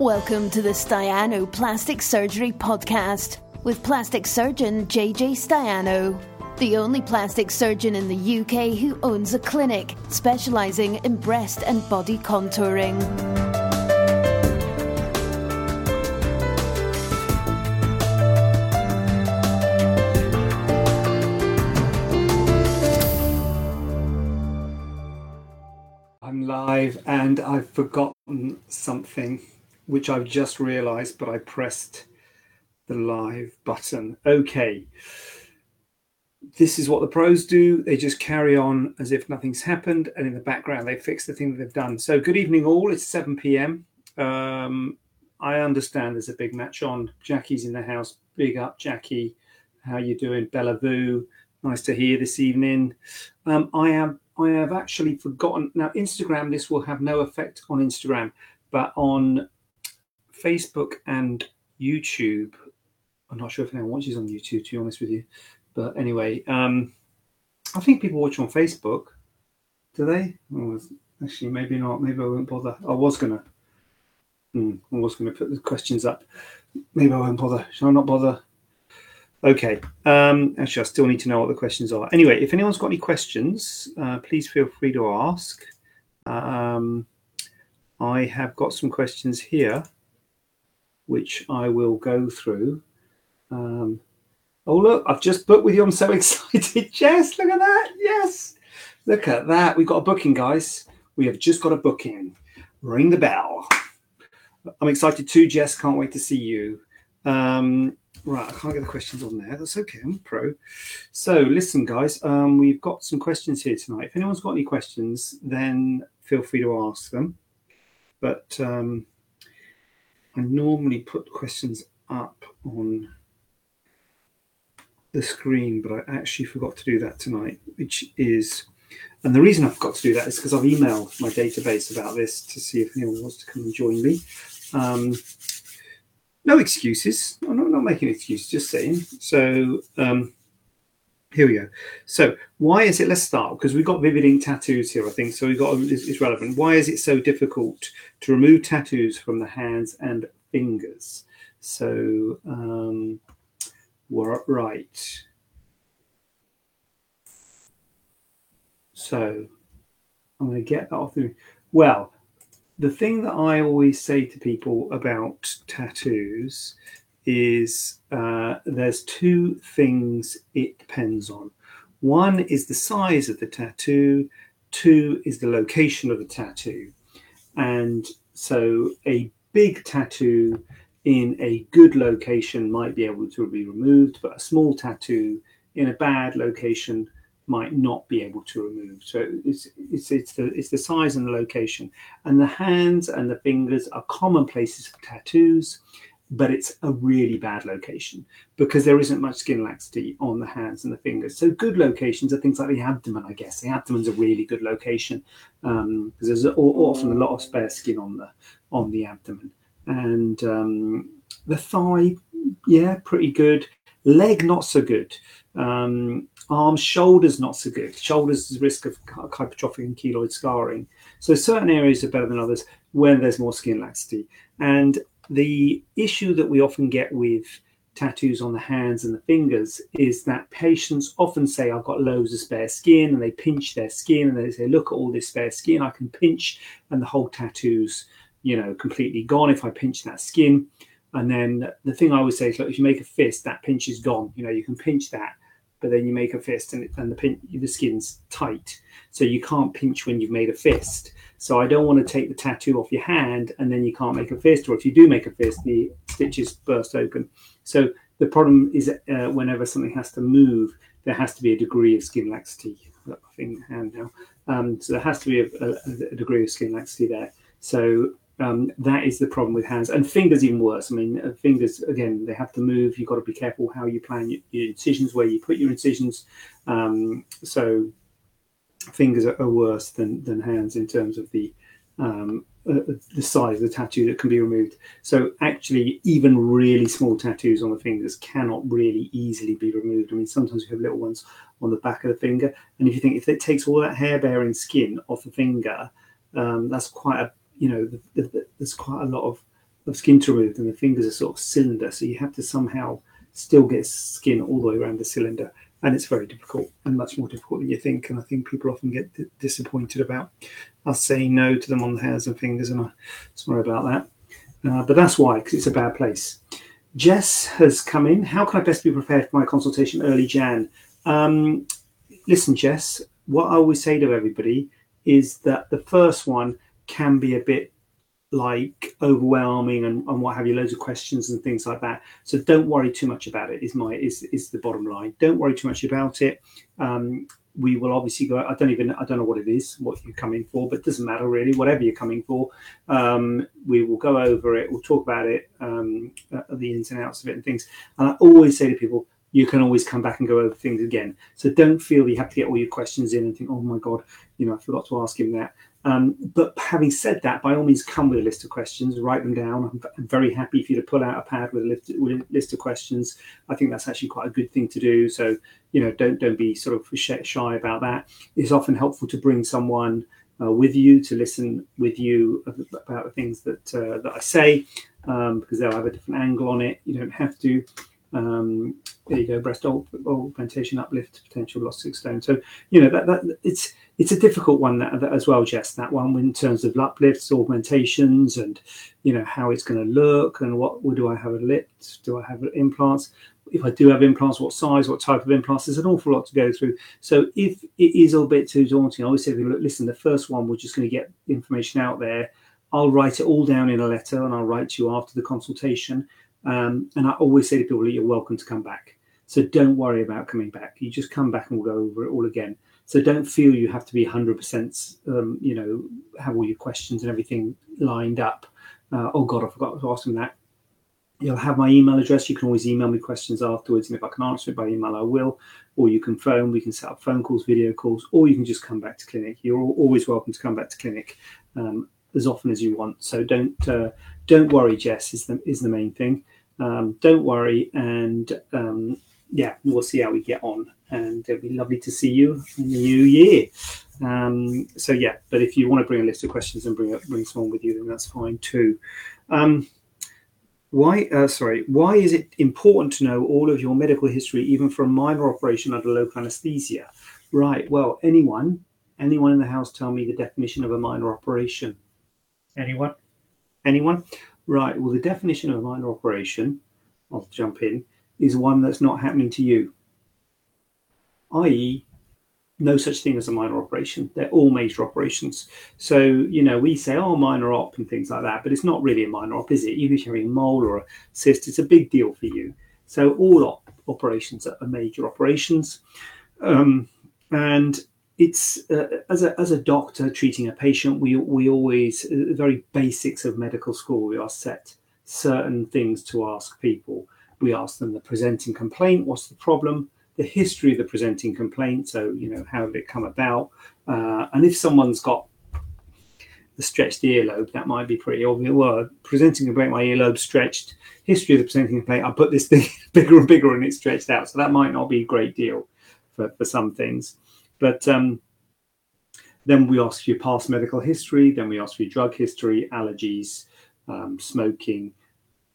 Welcome to the Staiano Plastic Surgery Podcast with plastic surgeon JJ Staiano, the only plastic surgeon in the UK who owns a clinic specialising in breast and body contouring. I'm live and I've forgotten something which I've just realized, but I pressed the live button. Okay. This is what the pros do. They just carry on as if nothing's happened, and in the background, they fix the thing that they've done. So, good evening, all. It's 7 p.m. Um, I understand there's a big match on. Jackie's in the house. Big up, Jackie. How you doing, Bella Vu? Nice to hear this evening. Um, I am. I have actually forgotten. Now, Instagram. This will have no effect on Instagram, but on Facebook and YouTube. I'm not sure if anyone watches on YouTube, to be honest with you. But anyway, um, I think people watch on Facebook. Do they? Oh, actually, maybe not. Maybe I won't bother. I was gonna. Hmm, I was gonna put the questions up. Maybe I won't bother. Shall I not bother? Okay. Um, actually, I still need to know what the questions are. Anyway, if anyone's got any questions, uh, please feel free to ask. Um, I have got some questions here which I will go through. Um, oh, look, I've just booked with you. I'm so excited. Jess, look at that. Yes. Look at that. We've got a booking, guys. We have just got a booking. Ring the bell. I'm excited too, Jess. Can't wait to see you. Um, right, I can't get the questions on there. That's okay. I'm pro. So, listen, guys, um, we've got some questions here tonight. If anyone's got any questions, then feel free to ask them. But um, I normally put questions up on the screen, but I actually forgot to do that tonight, which is, and the reason I forgot to do that is because I've emailed my database about this to see if anyone wants to come and join me. Um, no excuses. I'm not, not making excuses, just saying. So, um, here we go. So, why is it? Let's start because we've got vivid ink tattoos here. I think so. We've got it's, it's relevant. Why is it so difficult to remove tattoos from the hands and fingers? So, um, we're right. So, I'm going to get that off the. Well, the thing that I always say to people about tattoos is uh, there's two things it depends on. One is the size of the tattoo, two is the location of the tattoo. And so a big tattoo in a good location might be able to be removed, but a small tattoo in a bad location might not be able to remove. So it's it's it's the it's the size and the location. And the hands and the fingers are common places for tattoos but it's a really bad location because there isn't much skin laxity on the hands and the fingers. So good locations are things like the abdomen, I guess. The abdomen's a really good location because um, there's often a lot of spare skin on the on the abdomen, and um, the thigh, yeah, pretty good. Leg not so good. Um, arms, shoulders not so good. Shoulders is risk of hypertrophic and keloid scarring. So certain areas are better than others when there's more skin laxity. And the issue that we often get with tattoos on the hands and the fingers is that patients often say, I've got loads of spare skin, and they pinch their skin and they say, Look at all this spare skin I can pinch, and the whole tattoo's, you know, completely gone if I pinch that skin. And then the thing I always say is, Look, if you make a fist, that pinch is gone. You know, you can pinch that, but then you make a fist and, and the, pin, the skin's tight. So you can't pinch when you've made a fist. So I don't want to take the tattoo off your hand and then you can't make a fist, or if you do make a fist, the stitches burst open. So the problem is uh, whenever something has to move, there has to be a degree of skin laxity. I've got my finger hand now. Um, so there has to be a, a, a, degree of skin laxity there. So um, that is the problem with hands and fingers even worse. I mean, uh, fingers again, they have to move. You've got to be careful how you plan your, your incisions, where you put your incisions. Um, so fingers are, worse than than hands in terms of the um, uh, the size of the tattoo that can be removed. So actually, even really small tattoos on the fingers cannot really easily be removed. I mean, sometimes we have little ones on the back of the finger, and if you think if it takes all that hair-bearing skin off the finger, um, that's quite a you know the, there's quite a lot of of skin to remove, and the fingers are sort of cylinder, so you have to somehow still get skin all the way around the cylinder, and it's very difficult and much more difficult than you think. And I think people often get d- disappointed about us saying no to them on the hands and fingers, and I'm sorry about that. Uh, but that's why, because it's a bad place. Jess has come in. How can I best be prepared for my consultation early Jan? Um, listen, Jess, what I always say to everybody is that the first one can be a bit like overwhelming and, and what have you, loads of questions and things like that. So don't worry too much about it. Is my is is the bottom line. Don't worry too much about it. Um, we will obviously go. I don't even I don't know what it is, what you're coming for, but it doesn't matter really. Whatever you're coming for, um, we will go over it. We'll talk about it, um, uh, the ins and outs of it and things. And I always say to people, you can always come back and go over things again. So don't feel you have to get all your questions in and think, oh my god, you know, I forgot to ask him that. Um, but having said that, by all means, come with a list of questions, write them down. I'm very happy for you to pull out a pad with a list, with a list of questions. I think that's actually quite a good thing to do. So, you know, don't don't be sort of shy about that. It's often helpful to bring someone uh, with you to listen with you about the things that uh, that I say um, because they'll have a different angle on it. You don't have to. Um, there you go, breast augmentation uplift, potential loss six stone. So you know that that it's it's a difficult one that, that, as well, Jess. That one in terms of uplifts, augmentations, and you know how it's going to look, and what do I have a lift? Do I have implants? If I do have implants, what size, what type of implants? There's an awful lot to go through. So if it is a bit too daunting, I always say, listen, the first one we're just going to get information out there. I'll write it all down in a letter, and I'll write to you after the consultation. Um, and I always say to people, that you're welcome to come back. So don't worry about coming back. You just come back and we'll go over it all again. So don't feel you have to be 100%, um, you know, have all your questions and everything lined up. Uh, oh God, I forgot to ask them that. You'll have my email address. You can always email me questions afterwards. And if I can answer it by email, I will. Or you can phone. We can set up phone calls, video calls, or you can just come back to clinic. You're always welcome to come back to clinic um, as often as you want. So don't uh, don't worry, Jess, is the, is the main thing. Um, don't worry. And um, yeah, we'll see how we get on and it'll be lovely to see you in the new year. Um, so yeah, but if you want to bring a list of questions and bring bring someone with you, then that's fine too. Um, why? Uh, sorry. Why is it important to know all of your medical history, even for a minor operation under local anaesthesia? Right. Well, anyone, anyone in the house, tell me the definition of a minor operation. Anyone? Anyone? Right. Well, the definition of a minor operation, I'll jump in, is one that's not happening to you i.e., no such thing as a minor operation. They're all major operations. So, you know, we say, oh, minor op and things like that, but it's not really a minor op, is it? Even if you're having a mole or a cyst, it's a big deal for you. So, all op operations are major operations. Um, and it's uh, as a as a doctor treating a patient, we we always uh, the very basics of medical school. We are set certain things to ask people. We ask them the presenting complaint, what's the problem, the history of the presenting complaint. So, you know, how did it come about? Uh, and if someone's got the stretched earlobe, that might be pretty obvious. Well, presenting complaint, my earlobe stretched. History of the presenting complaint, I put this thing bigger and bigger and it stretched out. So that might not be a great deal for, for some things. But um, then we ask for your past medical history. Then we ask for your drug history, allergies, um, smoking,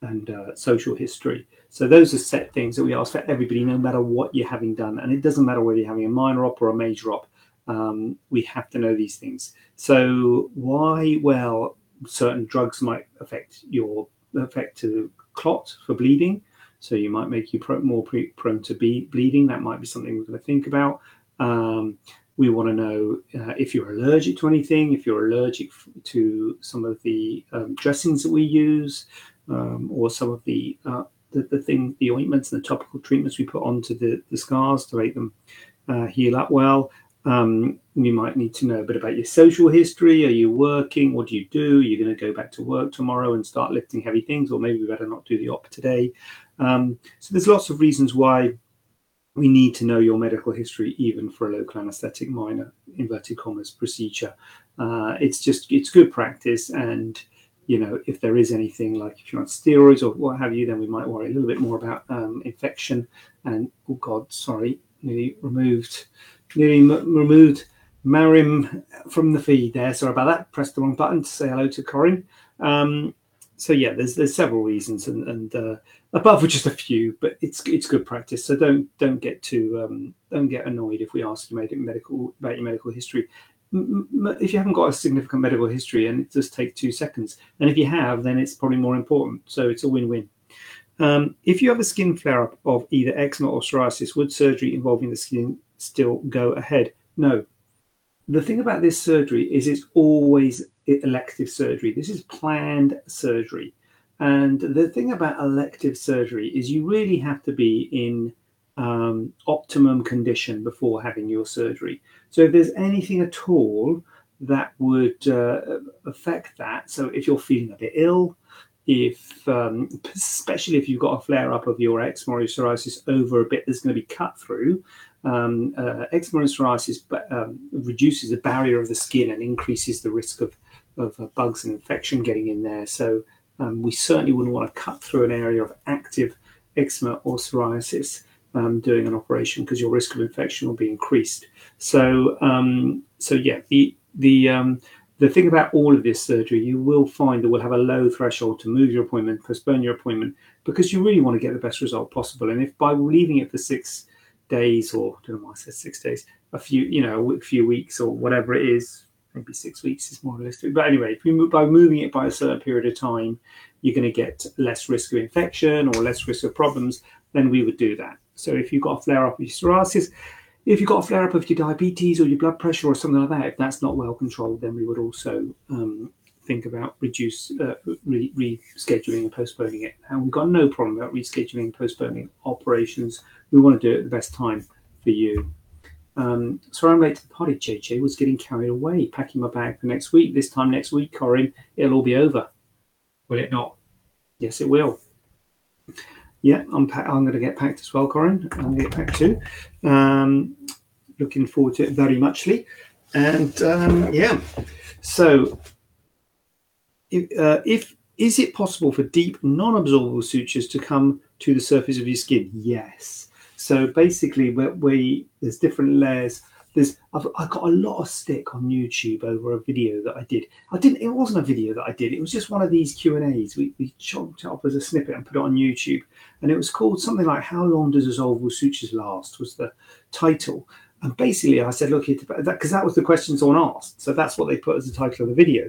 and uh, social history. So those are set things that we ask for everybody, no matter what you're having done. And it doesn't matter whether you're having a minor op or a major op. Um, we have to know these things. So why? Well, certain drugs might affect your affect to clot for bleeding. So you might make you pro- more pre- prone to be bleeding. That might be something we're going to think about. Um, we want to know uh, if you're allergic to anything, if you're allergic to some of the um, dressings that we use, um, or some of the uh, the, the thing, the ointments and the topical treatments we put onto the, the scars to make them uh, heal up well. Um, you might need to know a bit about your social history. Are you working? What do you do? Are you going to go back to work tomorrow and start lifting heavy things, or maybe we better not do the op today? Um, so there's lots of reasons why we need to know your medical history, even for a local anaesthetic minor inverted commas procedure. Uh, it's just it's good practice, and you know, if there is anything like if you're on steroids or what have you, then we might worry a little bit more about um, infection. And oh God, sorry, nearly removed, nearly m- removed Marim from the feed there. Sorry about that. Pressed the wrong button to say hello to Corin. Um, so yeah, there's there's several reasons, and and uh, above are just a few, but it's it's good practice. So don't don't get too um, don't get annoyed if we ask you medical about your medical history. If you haven't got a significant medical history, and it just takes two seconds, and if you have, then it's probably more important. So it's a win-win. Um, if you have a skin flare-up of either eczema or psoriasis, would surgery involving the skin still go ahead? No. The thing about this surgery is it's always elective surgery. This is planned surgery. And the thing about elective surgery is you really have to be in um, optimum condition before having your surgery. So if there's anything at all that would uh, affect that, so if you're feeling a bit ill, if um, especially if you've got a flare up of your eczema or psoriasis over a bit that's going to be cut through, um, uh, eczema psoriasis um, reduces the barrier of the skin and increases the risk of of uh, bugs and infection getting in there. So um, we certainly wouldn't want to cut through an area of active eczema or psoriasis um, doing an operation because your risk of infection will be increased. So um, so yeah, the the um, the thing about all of this surgery, you will find that we'll have a low threshold to move your appointment, postpone your appointment, because you really want to get the best result possible. And if by leaving it for six days, or I don't know why I said six days, a few, you know, a few weeks or whatever it is, maybe six weeks is more realistic. But anyway, if move, by moving it by a certain period of time, you're going to get less risk of infection or less risk of problems, then we would do that. So if you've got a flare up of your psoriasis, if you've got a flare up of your diabetes or your blood pressure or something like that, if that's not well controlled, then we would also um, think about reduce uh, re- rescheduling and postponing it. And we've got no problem about rescheduling and postponing operations. We want to do it at the best time for you. Um, sorry I'm late to the party, JJ was getting carried away, packing my bag for next week. This time next week, Corinne, it'll all be over. Will it not? Yes, it will. Yeah, I'm, pa- I'm going to get packed as well, Corinne. I'm going to get packed too. Um, looking forward to it very muchly. And um, yeah, so if, uh, if is it possible for deep non-absorbable sutures to come to the surface of your skin? Yes. So basically, we there's different layers. There's I've, I got a lot of stick on YouTube over a video that I did. I didn't. It wasn't a video that I did. It was just one of these Q and A's. We we chopped it up as a snippet and put it on YouTube, and it was called something like "How long does dissolvable sutures last?" was the title. And basically, I said, look, because that, that was the question someone asked. So that's what they put as the title of the video.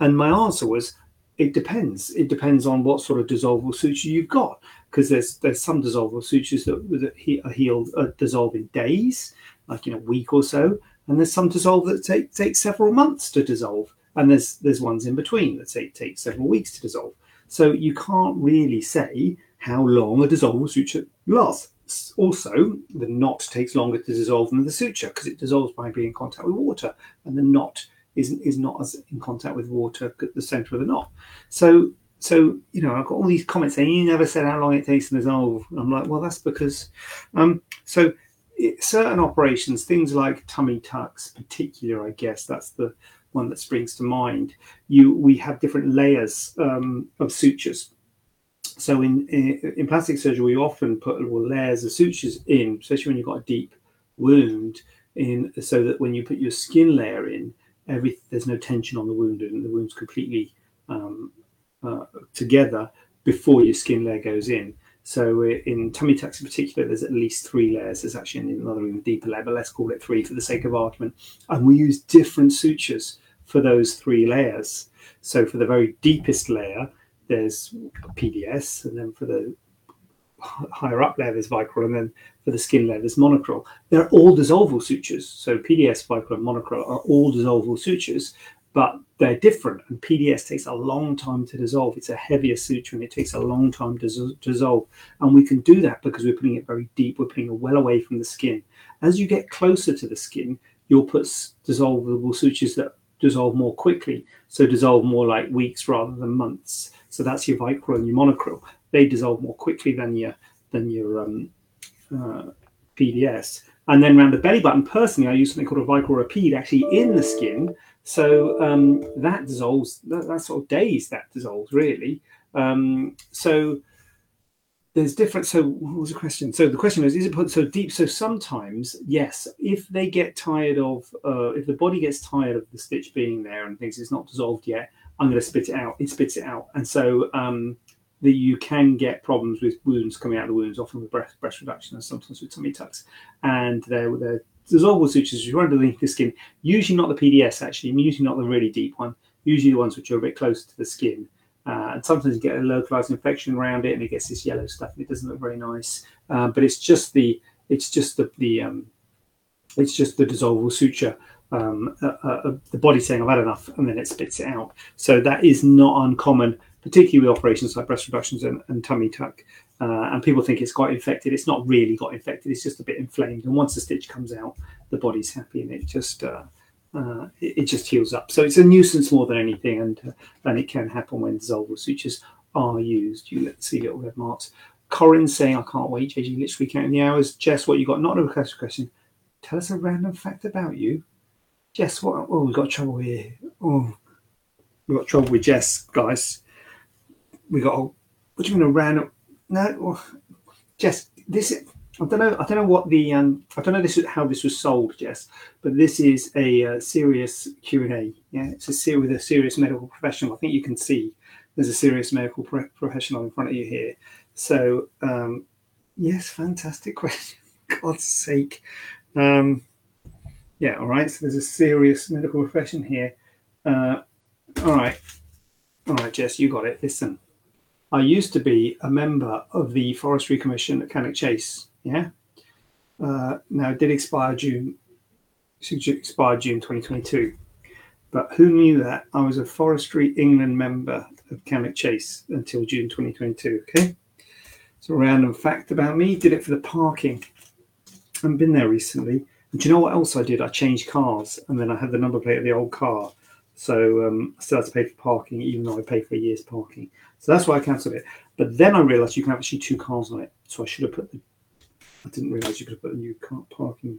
And my answer was, it depends. It depends on what sort of dissolvable suture you've got because there's there's some dissolvable sutures that, that are healed uh, dissolve in days, like in a week or so, and there's some dissolve that take take several months to dissolve, and there's there's ones in between that take take several weeks to dissolve. So you can't really say how long a dissolvable suture lasts. Also, the knot takes longer to dissolve than the suture because it dissolves by being in contact with water, and the knot is, is not as in contact with water at the center of the knot. So so you know I've got all these comments saying you never said how long it takes to dissolve. I'm like, well, that's because um, so it, certain operations, things like tummy tucks, particular, I guess that's the one that springs to mind. You we have different layers um, of sutures. So in, in, in plastic surgery, we often put little layers of sutures in, especially when you've got a deep wound, in so that when you put your skin layer in, every there's no tension on the wound and the wound's completely um, uh, together before your skin layer goes in. So in tummy tucks in particular, there's at least three layers. There's actually another even deeper layer, but let's call it three for the sake of argument. And we use different sutures for those three layers. So for the very deepest layer, there's PDS, and then for the higher up layer, there's Vicryl, and then for the skin layer, there's Monocryl. They're all dissolvable sutures. So PDS, Vicryl, and Monocryl are all dissolvable sutures, but they're different. And PDS takes a long time to dissolve. It's a heavier suture and it takes a long time to dissolve. And we can do that because we're putting it very deep. We're putting it well away from the skin. As you get closer to the skin, you'll put dissolvable sutures that dissolve more quickly. So dissolve more like weeks rather than months. So that's your Vicryl and your Monocryl. They dissolve more quickly than your than your um, uh, PDS. And then around the belly button, personally, I use something called a Vicryl Rapide actually in the skin so um, that dissolves, that, that, sort of days that dissolves really. Um, so there's different. So what was the question? So the question was, is it put so deep? So sometimes, yes, if they get tired of, uh, if the body gets tired of the stitch being there and thinks it's not dissolved yet, I'm going to spit it out. It spits it out, and so um, that you can get problems with wounds coming out of the wounds, often with breast, breast reduction and sometimes with tummy tucks. And they're, they're dissolvable sutures which run underneath the skin, usually not the PDS actually, usually not the really deep one, usually the ones which are a bit close to the skin. Uh, and sometimes you get a localized infection around it and it gets this yellow stuff and it doesn't look very nice. Um, but it's just the it's just the the um, it's just the dissolvable suture um, uh, uh, the body saying I've had enough, and then it spits it out. So that is not uncommon, particularly with operations like breast reductions and, and tummy tuck. Uh, and people think it's quite infected. It's not really got infected. It's just a bit inflamed. And once the stitch comes out, the body's happy, and it just uh, uh, it, it, just heals up. So it's a nuisance more than anything, and uh, and it can happen when dissolvable sutures are used. You let see little red marks. Corin saying, "I can't wait." JJ literally counting the hours. Jess, what you got? Not a request question. Tell us a random fact about you. Jess, what? Oh, we've got trouble here. Oh, we've got trouble with Jess, guys. We got. What do you mean a random? No, Jess. This I don't know. I don't know what the. Um, I don't know this is how this was sold, Jess. But this is a uh, serious Q and A. Yeah, it's a ser- with a serious medical professional. I think you can see there's a serious medical pro- professional in front of you here. So um, yes, fantastic question. God's sake. Um, yeah, all right. So there's a serious medical profession here. Uh, all right. All right, Jess, you got it. Listen, I used to be a member of the Forestry Commission at Cannock Chase. Yeah. Uh, now, it did expire June, expired June 2022. But who knew that? I was a Forestry England member of Cannock Chase until June 2022. Okay. So, a random fact about me did it for the parking. I haven't been there recently do you know what else I did? I changed cars, and then I had the number plate of the old car, so um, I still had to pay for parking, even though I paid for a year's parking. So that's why I cancelled it. But then I realised you can have actually two cars on it, so I should have put the. I didn't realise you could have put the new car parking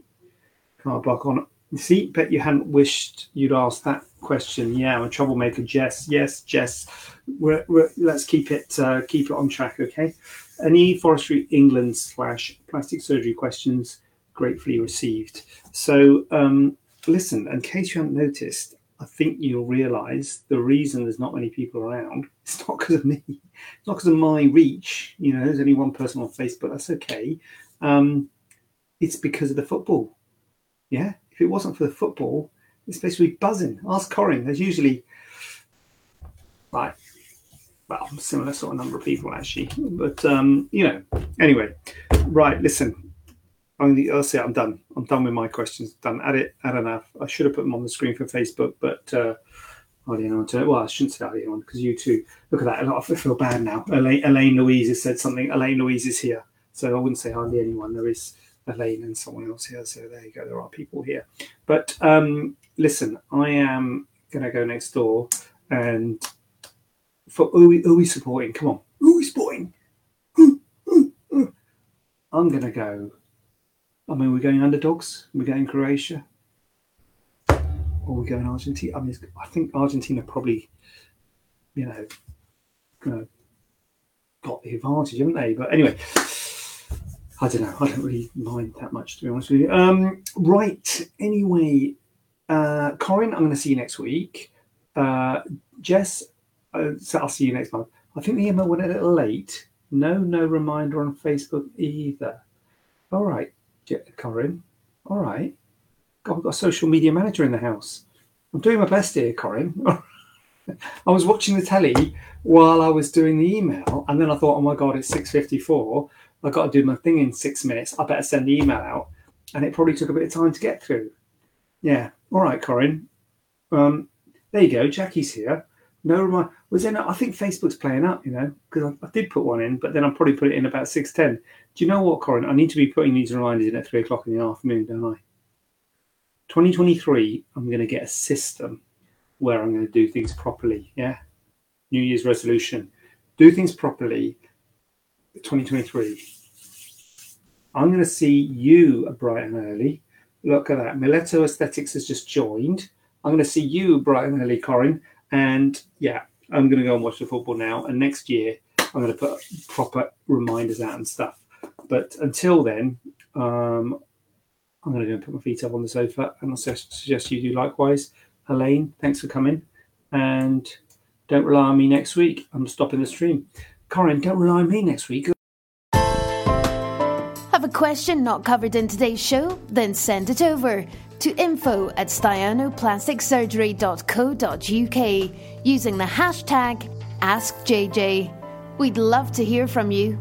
car back on. It. See, bet you hadn't wished you'd asked that question. Yeah, I'm a troublemaker, Jess. Yes, Jess. We're, we're, let's keep it uh, keep it on track, okay? Any Forestry England slash plastic surgery questions? gratefully received. So, um, listen, in case you haven't noticed, I think you'll realise the reason there's not many people around. It's not because of me. It's not because of my reach. You know, there's only one person on Facebook. That's okay. Um, it's because of the football. Yeah. If it wasn't for the football, it's basically buzzing. Ask Corin. There's usually right. Well, similar sort of number of people actually, but um, you know. Anyway, right. Listen, only I'll say I'm done. I'm done with my questions. Done. Add it. Add enough. I should have put them on the screen for Facebook, but uh, I didn't want to. Well, I shouldn't say I didn't want because you two look at that. I feel bad now. Elaine, Elaine Louise has said something. Elaine Louise is here, so I wouldn't say hardly anyone. There is Elaine and someone else here. So there you go. There are people here. But um, listen, I am going to go next door and for who, are we supporting? Come on, who we supporting? I'm going to go I mean, we're going underdogs. We're going Croatia, or we're going Argentina. I mean, I think Argentina probably, you know, got the advantage, haven't they? But anyway, I don't know. I don't really mind that much, to be honest with you. Um, right. Anyway, uh, Corin, I'm going to see you next week. Uh, Jess, uh, so I'll see you next month. I think the email went a little late. No, no reminder on Facebook either. All right. Corin. All right. God, we've got a social media manager in the house. I'm doing my best here, Corin. I was watching the telly while I was doing the email, and then I thought, oh my God, it's 6.54. I've got to do my thing in six minutes. I better send the email out. And it probably took a bit of time to get through. Yeah. All right, Corin. Um, there you go. Jackie's here. No reminder. Was in. I think Facebook's playing up, you know, because I, I, did put one in, but then I probably put it in about 6.10. Do you know what, Corin? I need to be putting these reminders in at three o'clock in the afternoon, don't I? 2023, I'm going to get a system where I'm going to do things properly. Yeah. New Year's resolution. Do things properly. 2023. I'm going to see you bright and early. Look at that. Mileto Aesthetics has just joined. I'm going to see you bright and early, Corin. And yeah, I'm going to go and watch the football now. And next year, I'm going to put proper reminders out and stuff. But until then, um, I'm going to go and put my feet up on the sofa. And I suggest you do likewise. Elaine, thanks for coming. And don't rely on me next week. I'm stopping the stream. Corin, don't rely on me next week. Have a question not covered in today's show? Then send it over to info at staianoplasticsurgery.co.uk using the hashtag AskJJ. We'd love to hear from you.